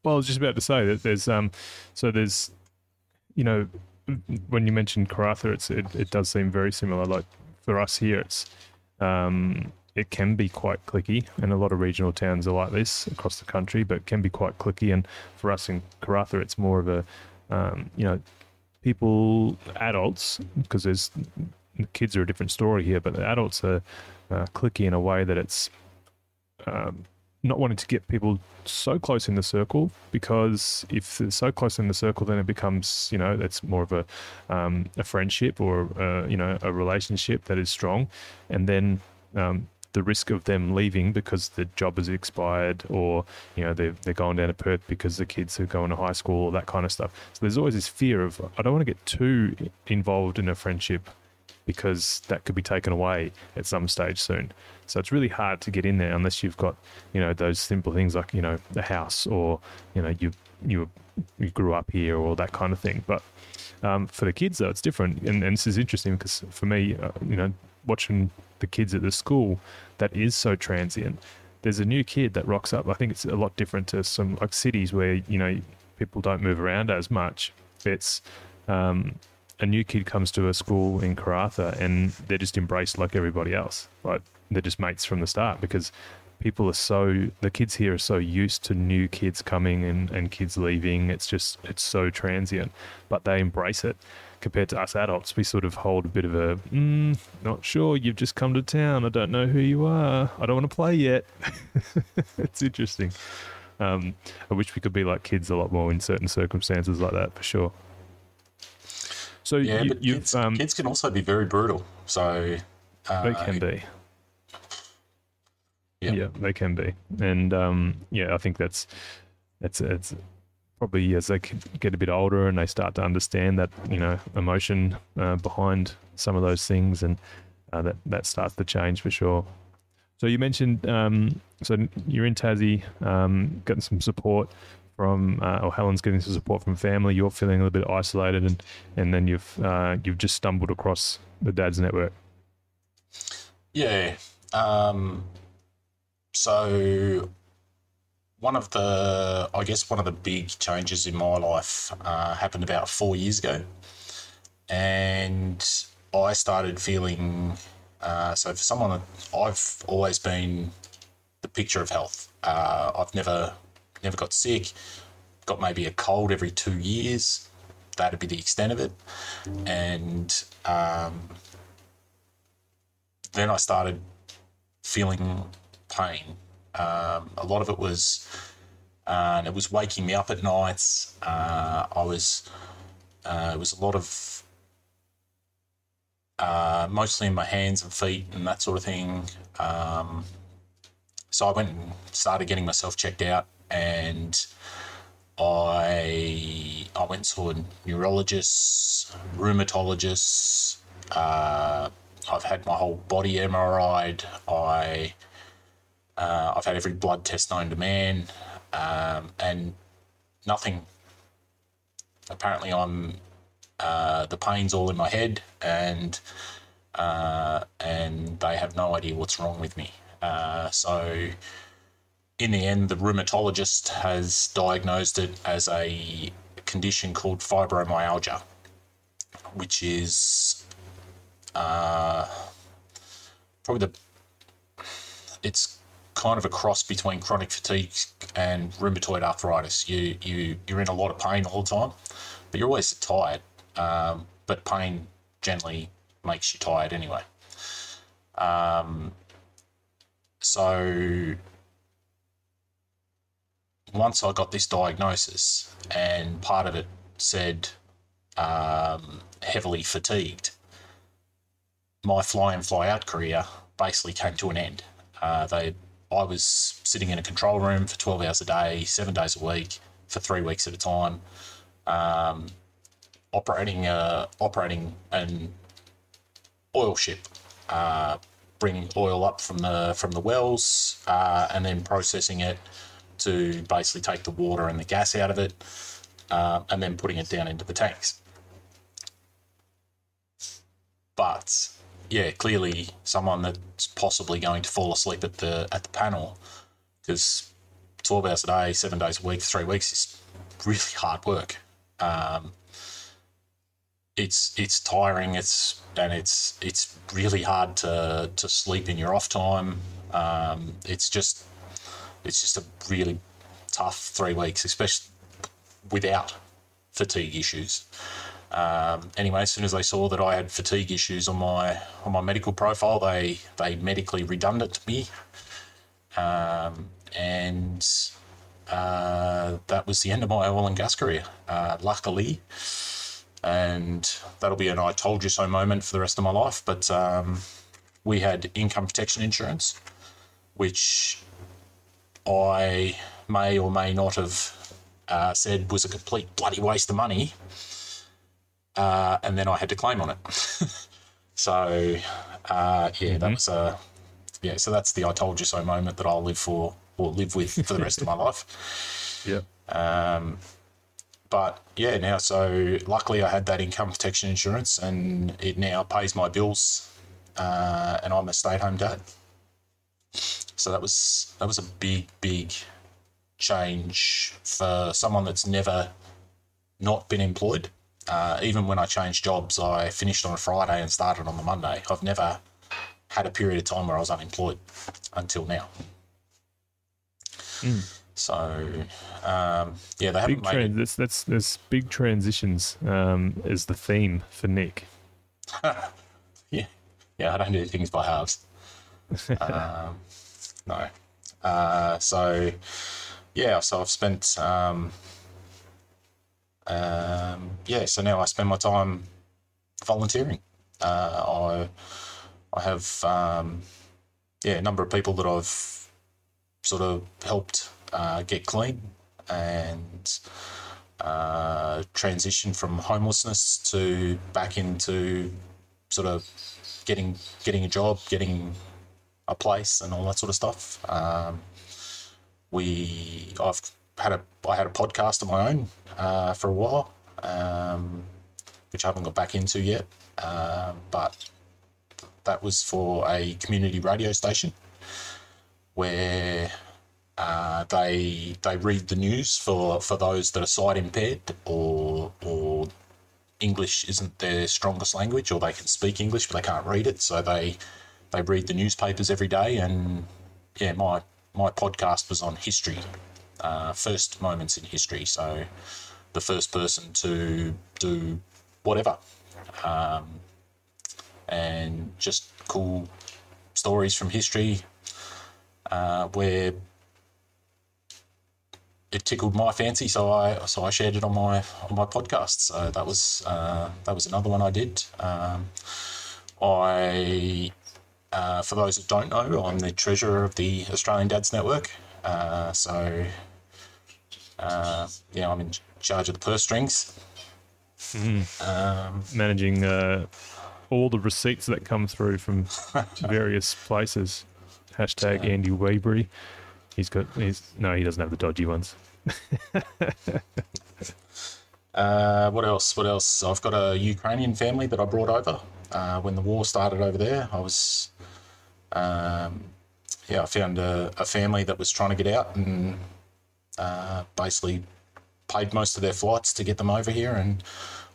Well, I was just about to say that there's um, so there's, you know, when you mentioned Karratha, it's it, it does seem very similar. Like for us here, it's um, it can be quite clicky, and a lot of regional towns are like this across the country, but can be quite clicky. And for us in Karratha, it's more of a, um, you know, people, adults, because there's kids are a different story here, but the adults are uh, clicky in a way that it's um, not wanting to get people so close in the circle because if they're so close in the circle, then it becomes you know that's more of a um, a friendship or uh, you know a relationship that is strong, and then um, the risk of them leaving because the job has expired or you know they're, they're going down to Perth because the kids are going to high school or that kind of stuff. So there's always this fear of I don't want to get too involved in a friendship because that could be taken away at some stage soon. So it's really hard to get in there unless you've got, you know, those simple things like, you know, the house or, you know, you you you grew up here or that kind of thing. But um, for the kids though, it's different, and, and this is interesting because for me, uh, you know, watching the kids at the school that is so transient. There's a new kid that rocks up. I think it's a lot different to some like cities where you know people don't move around as much. It's um, a new kid comes to a school in Karratha and they're just embraced like everybody else. Like they're just mates from the start because people are so the kids here are so used to new kids coming and, and kids leaving. It's just it's so transient, but they embrace it. Compared to us adults, we sort of hold a bit of a mm, not sure. You've just come to town. I don't know who you are. I don't want to play yet. (laughs) it's interesting. Um, I wish we could be like kids a lot more in certain circumstances like that for sure. So yeah, you, but kids, um, kids, can also be very brutal. So uh, they can be. Yeah. yeah, they can be, and um, yeah, I think that's that's it's probably as they get a bit older and they start to understand that you know emotion uh, behind some of those things, and uh, that that starts to change for sure. So you mentioned um, so you're in Tassie, um, getting some support from, uh, or Helen's getting some support from family. You're feeling a little bit isolated, and and then you've uh, you've just stumbled across the Dad's Network. Yeah. Um, so one of the, I guess, one of the big changes in my life uh, happened about four years ago, and I started feeling. Uh, so for someone that I've always been the picture of health. Uh, I've never never got sick. Got maybe a cold every two years. That'd be the extent of it. And um, then I started feeling pain. Um, a lot of it was, uh, it was waking me up at nights. Uh, I was, uh, it was a lot of, uh, mostly in my hands and feet and that sort of thing. Um, so I went and started getting myself checked out and I I went to a neurologist, rheumatologist. Uh, I've had my whole body MRI'd. I uh, I've had every blood test known to man, um, and nothing. Apparently, I'm uh, the pain's all in my head, and uh, and they have no idea what's wrong with me. Uh, so in the end, the rheumatologist has diagnosed it as a condition called fibromyalgia, which is uh, probably the it's kind of a cross between chronic fatigue and rheumatoid arthritis. You you you're in a lot of pain all the time, but you're always tired. Um, but pain generally makes you tired anyway. Um, so once I got this diagnosis, and part of it said um, heavily fatigued, my fly in fly out career basically came to an end. Uh, they, I was sitting in a control room for 12 hours a day, seven days a week, for three weeks at a time, um, operating uh, operating an oil ship, uh, bringing oil up from the from the wells, uh, and then processing it to basically take the water and the gas out of it, uh, and then putting it down into the tanks. But yeah, clearly someone that's possibly going to fall asleep at the at the panel because twelve hours a day, seven days a week, three weeks is really hard work. Um, it's it's tiring. It's and it's it's really hard to to sleep in your off time. Um, it's just it's just a really tough three weeks, especially without fatigue issues. Um, anyway, as soon as they saw that I had fatigue issues on my on my medical profile, they they medically redundant me, um, and uh, that was the end of my oil and gas career. Uh, luckily, and that'll be an I told you so moment for the rest of my life. But um, we had income protection insurance, which I may or may not have uh, said was a complete bloody waste of money. Uh, and then I had to claim on it. (laughs) so, uh, yeah, that was a, yeah, so that's the I told you so moment that I'll live for or live with for the rest of my life. (laughs) Yeah. Um, but yeah, now so luckily I had that income protection insurance, and it now pays my bills, uh, and I'm a stay-at-home dad. So that was that was a big big change for someone that's never not been employed. Uh, even when I changed jobs, I finished on a Friday and started on the Monday. I've never had a period of time where I was unemployed until now. So, um, yeah, they haven't Big made trans. That's that's there's big transitions. Um, is the theme for Nick. (laughs) Yeah, yeah, I don't do things by halves. um, (laughs) no. Uh, so, yeah, so I've spent, um, um, yeah, so now I spend my time volunteering. Uh, I, I have, um, yeah, a number of people that I've sort of helped uh, get clean and uh, transition from homelessness to back into sort of getting getting a job, getting a place, and all that sort of stuff. Um, we I've had a I had a podcast of my own uh, for a while, um, which I haven't got back into yet, uh, but that was for a community radio station where uh, they they read the news for, for those that are sight impaired or or English isn't their strongest language, or they can speak English but they can't read it, so they they read the newspapers every day. And yeah, my my podcast was on history, uh, first moments in history. So the first person to do whatever, um, and just cool stories from history uh, where it tickled my fancy, so I so I shared it on my on my podcast. So that was uh, that was another one I did. Um, I, uh, for those that don't know, I'm the treasurer of the Australian Dads Network. Uh, so uh, yeah, I'm in charge of the purse strings. Um, Managing uh, all the receipts that come through from (laughs) various places. Hashtag Andy Weebury. He's got. He's no, he doesn't have the dodgy ones. (laughs) Uh, what else? What else? I've got a Ukrainian family that I brought over uh, when the war started over there. I was, um, yeah, I found a, a family that was trying to get out and uh, basically paid most of their flights to get them over here, and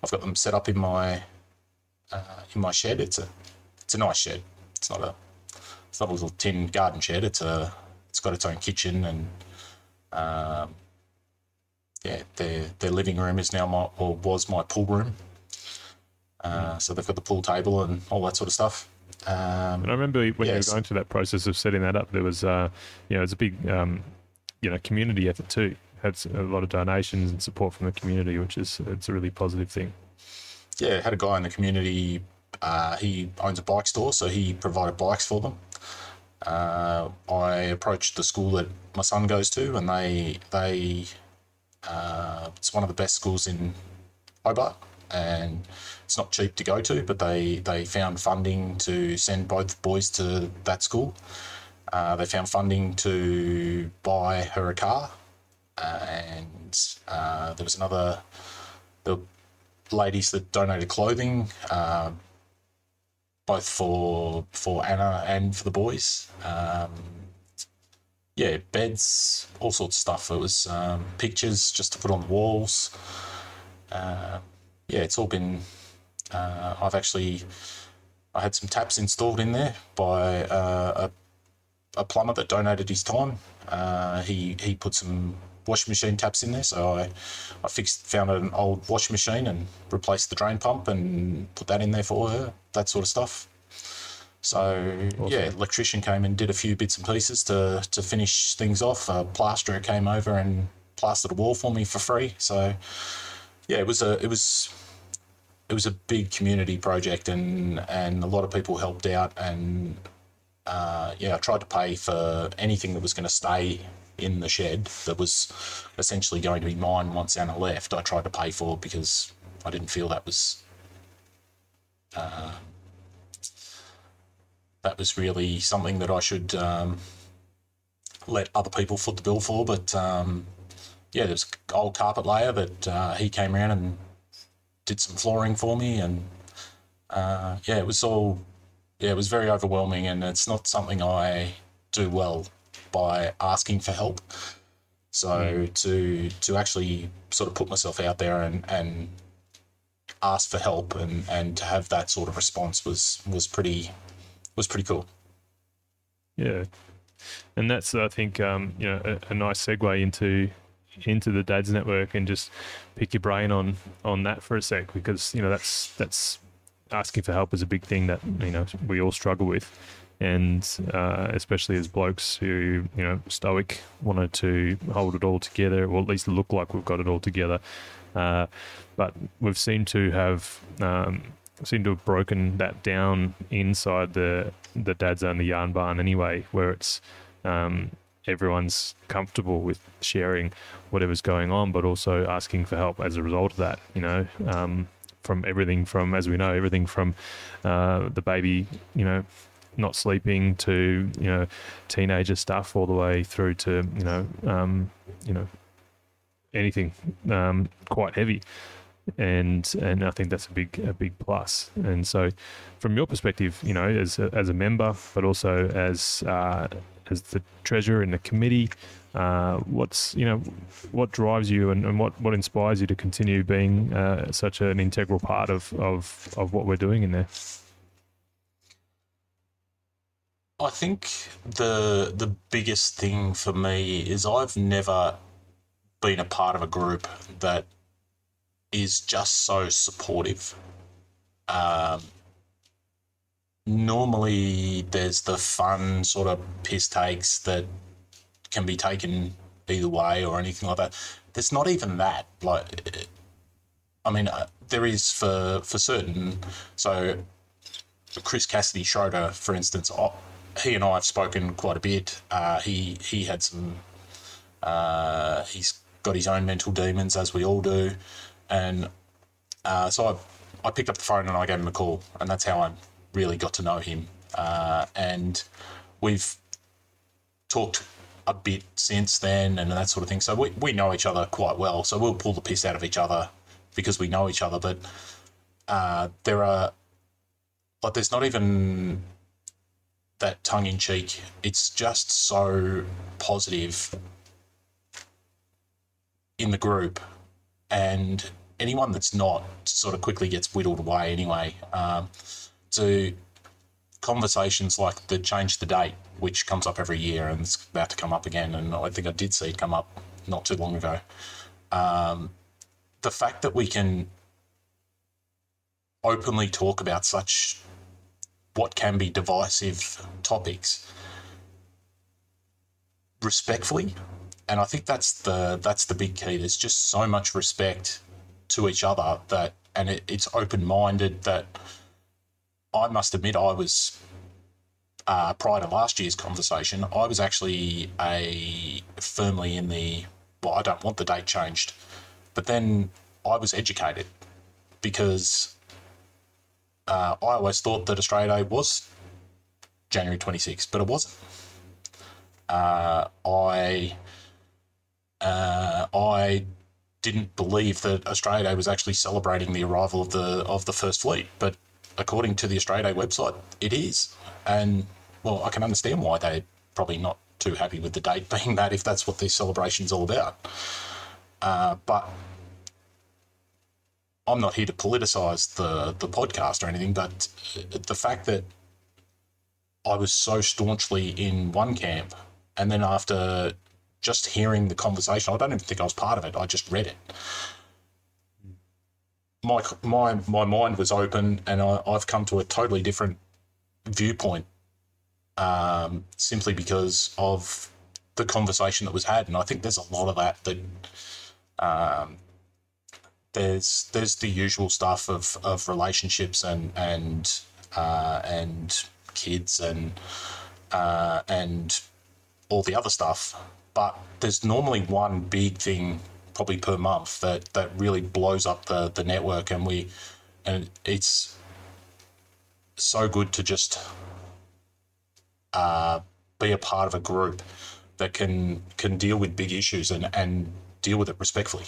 I've got them set up in my uh, in my shed. It's a it's a nice shed. It's not a it's not a little tin garden shed. It's a it's got its own kitchen and um, yeah, their their living room is now my or was my pool room. Uh, so they've got the pool table and all that sort of stuff. Um, And I remember when Yes. you were going through that process of setting that up, there was, uh, you know, it's a big, um, you know, community effort too. Had a lot of donations and support from the community, which is it's a really positive thing. yeah, had a guy in the community. Uh, he owns a bike store, so he provided bikes for them. Uh, I approached the school that my son goes to, and they they uh, it's one of the best schools in Hobart, and it's not cheap to go to, but they they found funding to send both boys to that school. Uh, they found funding to buy her a car, uh, and uh, there was another the ladies that donated clothing, um, both for for Anna and for the boys. Um, yeah, beds, all sorts of stuff. It was um, pictures just to put on the walls. Uh, yeah, it's all been Uh, I've actually I had some taps installed in there by uh, a, a plumber that donated his time. Uh, he he put some washing machine taps in there, so I I fixed found an old washing machine and replaced the drain pump and put that in there for her. That sort of stuff. So awesome. yeah, electrician came and did a few bits and pieces to to finish things off. A plasterer came over and plastered a wall for me for free. So yeah, it was a it was it was a big community project and and a lot of people helped out and uh, yeah, I tried to pay for anything that was going to stay in the shed that was essentially going to be mine once Anna left. I tried to pay for because I didn't feel that was uh, that was really something that I should um, let other people foot the bill for. But um, yeah, there's old carpet layer that uh, he came around and did some flooring for me, and uh, yeah, it was all yeah, it was very overwhelming, and it's not something I do well by asking for help. So mm. to to actually sort of put myself out there and and ask for help and and to have that sort of response was was pretty was pretty cool. Yeah, and that's I think um, you know a, a, nice segue into into the Dads Network and just pick your brain on on that for a sec because you know that's that's asking for help is a big thing that you know we all struggle with, and uh, especially as blokes who you know stoic wanted to hold it all together or at least look like we've got it all together. Uh, but we've seemed to have um, seem to have broken that down inside the the dads and the yarn barn anyway, where it's um, everyone's comfortable with sharing whatever's going on, but also asking for help as a result of that. You know, um, from everything from as we know, everything from uh, the baby, you know, not sleeping to you know teenager stuff, all the way through to you know um, you know anything um, quite heavy and and I think that's a big a big plus. And so, from your perspective, you know, as a, as a member, but also as uh, as the treasurer in the committee, uh, what's you know what drives you and, and what what inspires you to continue being uh, such an integral part of, of of what we're doing in there. I think the the biggest thing for me is I've never been a part of a group that is just so supportive. Um, normally, there's the fun sort of piss takes that can be taken either way or anything like that. There's not even that. Like, I mean, uh, there is for for certain. So, Chris Cassidy Schroeder, for instance, oh, he and I have spoken quite a bit. Uh, he he had some. Uh, he's got his own mental demons, as we all do. And uh, so I, I picked up the phone and I gave him a call, and that's how I really got to know him. Uh, and we've talked a bit since then and that sort of thing. So we, we know each other quite well. So we'll pull the piss out of each other because we know each other. But uh, there are, like, there's not even that tongue in cheek. It's just so positive in the group and anyone that's not sort of quickly gets whittled away anyway. Um, to conversations like the change the date, which comes up every year and it's about to come up again, and I think I did see it come up not too long ago. Um, the fact that we can openly talk about such what can be divisive topics respectfully and I think that's the that's the big key. There's just so much respect to each other that, and it, it's open minded. That I must admit, I was uh, prior to last year's conversation, I was actually a firmly in the well, I don't want the date changed, but then I was educated because uh, I always thought that Australia Day was January 26th, but it wasn't. Uh, I uh, I didn't believe that Australia Day was actually celebrating the arrival of the of the first fleet, but according to the Australia website, it is. And well, I can understand why they're probably not too happy with the date (laughs) being that if that's what this celebration's all about. Uh, but I'm not here to politicize the the podcast or anything, but the fact that I was so staunchly in one camp, and then after just hearing the conversation, I don't even think I was part of it. I just read it. My my my mind was open, and I, I've come to a totally different viewpoint, um, simply because of the conversation that was had, and I think there's a lot of that that. Um, there's there's the usual stuff of, of relationships and and uh, and kids and uh, and all the other stuff. But there's normally one big thing, probably per month, that that really blows up the the network, and we and it's so good to just uh, be a part of a group that can can deal with big issues and and deal with it respectfully.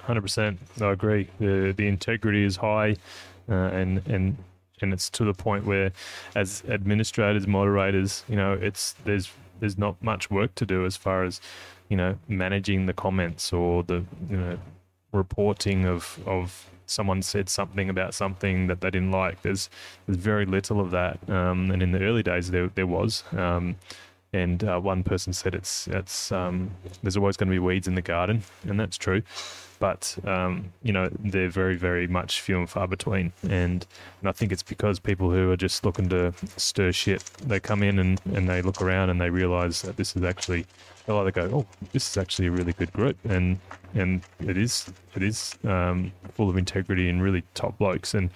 Hundred percent, I agree. the The integrity is high, uh, and and and it's to the point where, as administrators, moderators, you know, it's there's there's not much work to do as far as, you know, managing the comments or the you know, reporting of of someone said something about something that they didn't like. There's there's very little of that, um, and in the early days there there was. Um, and uh, one person said it's it's um, there's always going to be weeds in the garden, and that's true. But um, you know they're very very much few and far between, and and I think it's because people who are just looking to stir shit, they come in and, and they look around and they realise that this is actually they'll either go, oh, this is actually a really good group, and and it is it is um, full of integrity and really top blokes, and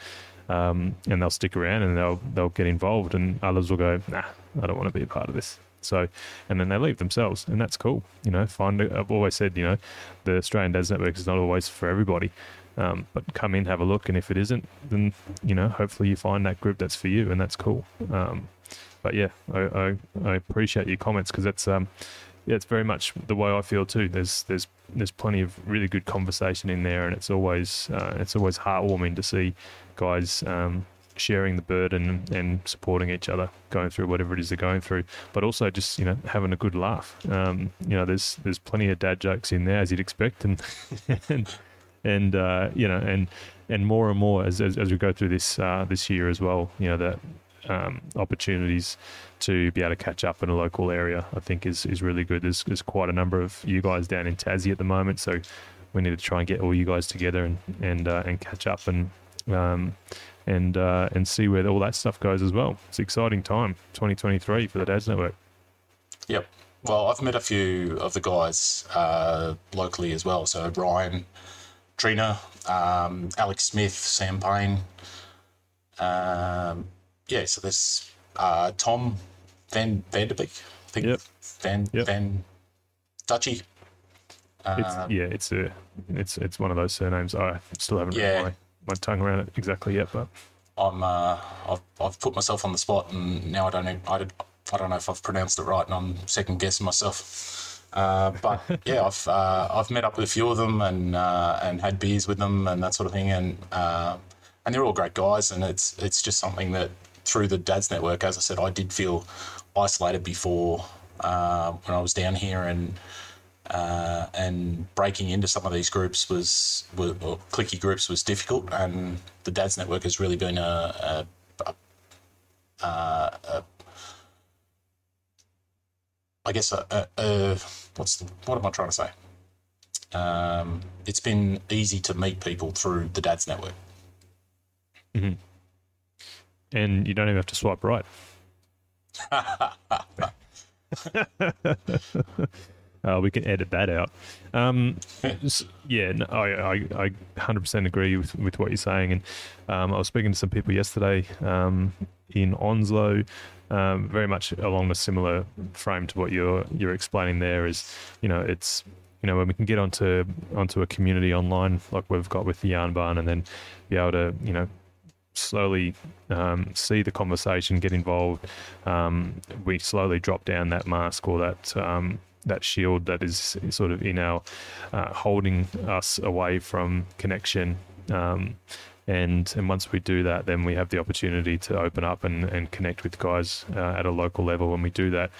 um, and they'll stick around and they'll they'll get involved, and others will go, nah, I don't want to be a part of this. So, and then they leave themselves, and that's cool. You know, find. I've always said, you know, the Australian Dads Network is not always for everybody. Um, but come in, have a look, and if it isn't, then you know, hopefully you find that group that's for you, and that's cool. Um, but yeah, I, I, I, appreciate your comments because that's um, yeah, it's very much the way I feel too. There's there's there's plenty of really good conversation in there, and it's always uh, it's always heartwarming to see guys um, sharing the burden and supporting each other going through whatever it is they're going through but also just you know having a good laugh. Um, you know there's there's plenty of dad jokes in there as you'd expect and (laughs) and, and uh, you know and and more and more as, as, as we go through this uh, this year as well you know that um, opportunities to be able to catch up in a local area I think is is really good. There's, there's quite a number of you guys down in Tassie at the moment so we need to try and get all you guys together and and uh, and catch up and um, and uh, and see where all that stuff goes as well. It's an exciting time, 2023 for the Dads Network. Yep. Well, I've met a few of the guys uh, locally as well. So Ryan, Trina, um, Alex Smith, Sam Payne. Um, yeah, so there's uh, Tom Van Vanderbeek, I think. Yep. Van yep. Van Dutchy. It's, um, yeah, it's a, it's it's one of those surnames. I still haven't yeah. My tongue around it exactly yet, but I'm uh, I've, I've put myself on the spot, and now I don't I, I don't know if I've pronounced it right, and I'm second guessing myself. Uh, but (laughs) yeah, I've uh, I've met up with a few of them and uh, and had beers with them and that sort of thing, and uh, and they're all great guys, and it's it's just something that through the Dads Network, as I said, I did feel isolated before uh, when I was down here, and uh, and breaking into some of these groups was, was clicky groups was difficult, and the Dads Network has really been a, a, a, a I guess a, a, what's the, what am I trying to say? Um, it's been easy to meet people through the Dads Network. Mm-hmm. And you don't even have to swipe right. (laughs) (laughs) Uh, we can edit that out. Um, yeah, no, I, I, I 100% agree with, with what you're saying. And um, I was speaking to some people yesterday um, in Onslow, um, very much along a similar frame to what you're you're explaining there. Is you know it's you know when we can get onto onto a community online like we've got with the Yarn Barn, and then be able to you know slowly um, see the conversation, get involved. Um, we slowly drop down that mask or that um, that shield that is sort of in our uh, holding us away from connection. Um, and and once we do that, then we have the opportunity to open up and, and connect with guys uh, at a local level. When we do that,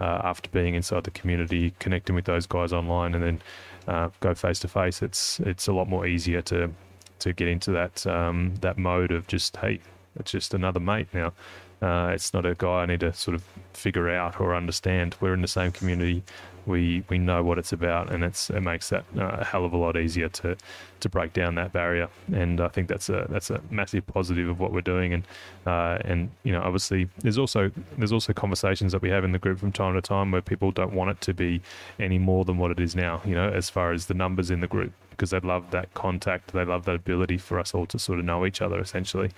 uh, after being inside the community, connecting with those guys online, and then uh, go face to face. It's it's a lot more easier to to get into that um, that mode of just hey, it's just another mate now. Uh, it's not a guy I need to sort of figure out or understand. We're in the same community. We we know what it's about, and it's it makes that uh, a hell of a lot easier to to break down that barrier. And I think that's a that's a massive positive of what we're doing. And uh, and you know, obviously, there's also there's also conversations that we have in the group from time to time where people don't want it to be any more than what it is now. You know, as far as the numbers in the group, because they love that contact, they love that ability for us all to sort of know each other essentially.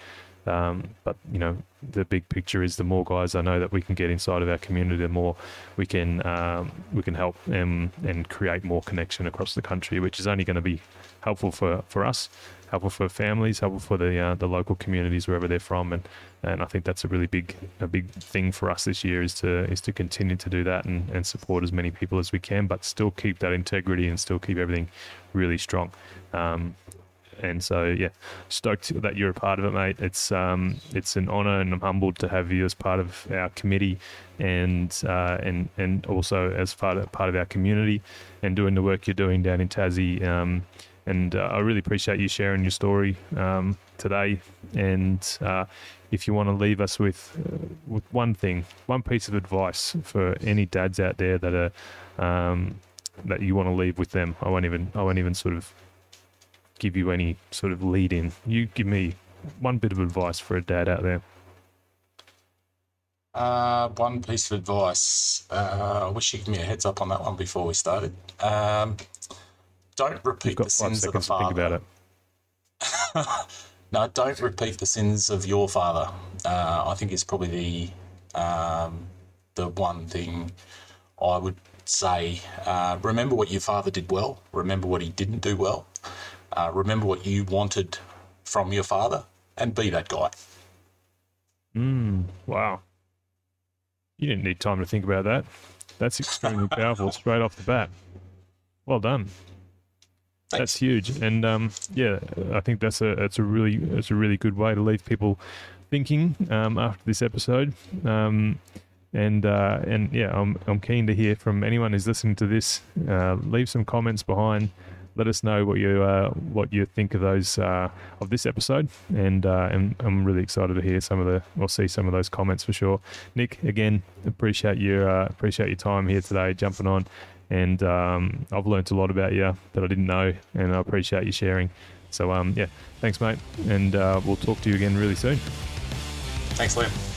Um, but you know, the big picture is the more guys I know that we can get inside of our community, the more we can um, we can help them and create more connection across the country, which is only going to be helpful for, for us, helpful for families, helpful for the uh, the local communities wherever they're from, and and I think that's a really big a big thing for us this year is to is to continue to do that and, and support as many people as we can, but still keep that integrity and still keep everything really strong. Um, and so yeah, stoked that you're a part of it, mate. It's um, it's an honour, and I'm humbled to have you as part of our committee, and uh, and and also as part of, part of our community, and doing the work you're doing down in Tassie. Um, and uh, I really appreciate you sharing your story um, today. And uh, if you want to leave us with uh, with one thing, one piece of advice for any dads out there that are um, that you want to leave with them, I won't even I won't even sort of give you any sort of lead in. You give me one bit of advice for a dad out there. Uh, one piece of advice. Uh, I wish you give me a heads up on that one before we started. Um, don't repeat the sins of the father. think about it. (laughs) no, don't repeat the sins of your father. Uh, I think it's probably the um, the one thing I would say. Uh, remember what your father did well. Remember what he didn't do well. Uh, remember what you wanted from your father and be that guy. Mm, wow. You didn't need time to think about that. That's extremely (laughs) powerful straight off the bat. Well done. Thanks. That's huge, and um, yeah, I think that's a that's a really that's a really good way to leave people thinking um, after this episode. Um, and uh, and yeah, I'm I'm keen to hear from anyone who's listening to this. Uh, leave some comments behind let us know what you uh, what you think of those uh, of this episode, and uh, and I'm really excited to hear some of the or see some of those comments for sure. Nick, again, appreciate your uh, appreciate your time here today, jumping on, and um, I've learnt a lot about you that I didn't know, and I appreciate you sharing. So um, yeah, thanks, mate, and uh, we'll talk to you again really soon. Thanks, Liam.